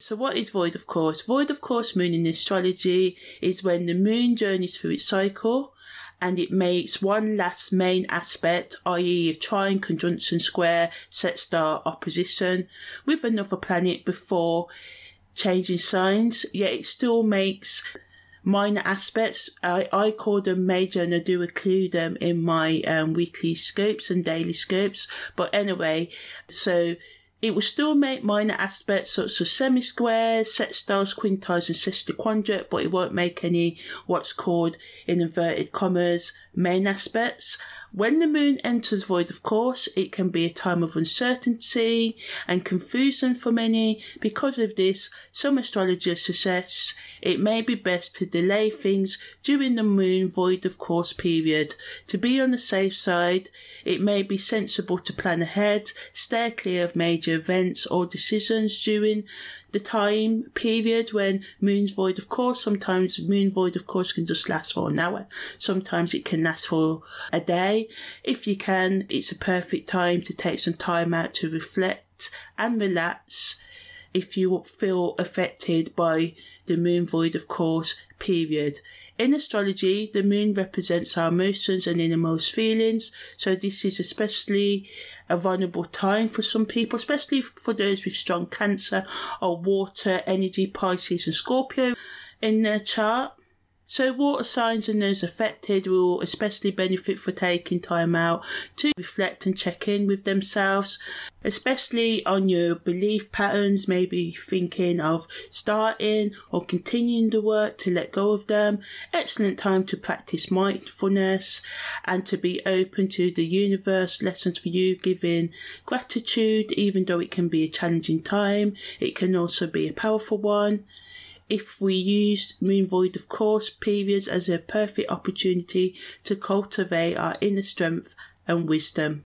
So what is void of course? Void of course moon in astrology is when the moon journeys through its cycle and it makes one last main aspect, i.e. a trine, conjunction, square, sextile, opposition with another planet before changing signs, yet it still makes minor aspects. I, I call them major and I do include them in my um, weekly scopes and daily scopes. But anyway, so it will still make minor aspects such as semi-squares, sextiles, quintiles and sesquiquadrate, but it won't make any what's called, in inverted commas, main aspects. When the moon enters void, of course, it can be a time of uncertainty and confusion for many. Because of this, some astrologers suggest it may be best to delay things during the moon void of course period. To be on the safe side, it may be sensible to plan ahead, stay clear of major events or decisions during the time period when moon's void of course. Sometimes moon void of course can just last for an hour. Sometimes it can last for a day. If you can it's a perfect time to take some time out to reflect and relax if you feel affected by the moon void of course period in astrology, the moon represents our emotions and innermost feelings, so this is especially a vulnerable time for some people, especially for those with strong cancer or water energy, Pisces and Scorpio in their chart. So water signs and those affected will especially benefit for taking time out to reflect and check in with themselves, especially on your belief patterns, maybe thinking of starting or continuing the work to let go of them. Excellent time to practice mindfulness and to be open to the universe lessons for you, giving gratitude, even though it can be a challenging time. It can also be a powerful one if we use moon void of course periods as a perfect opportunity to cultivate our inner strength and wisdom.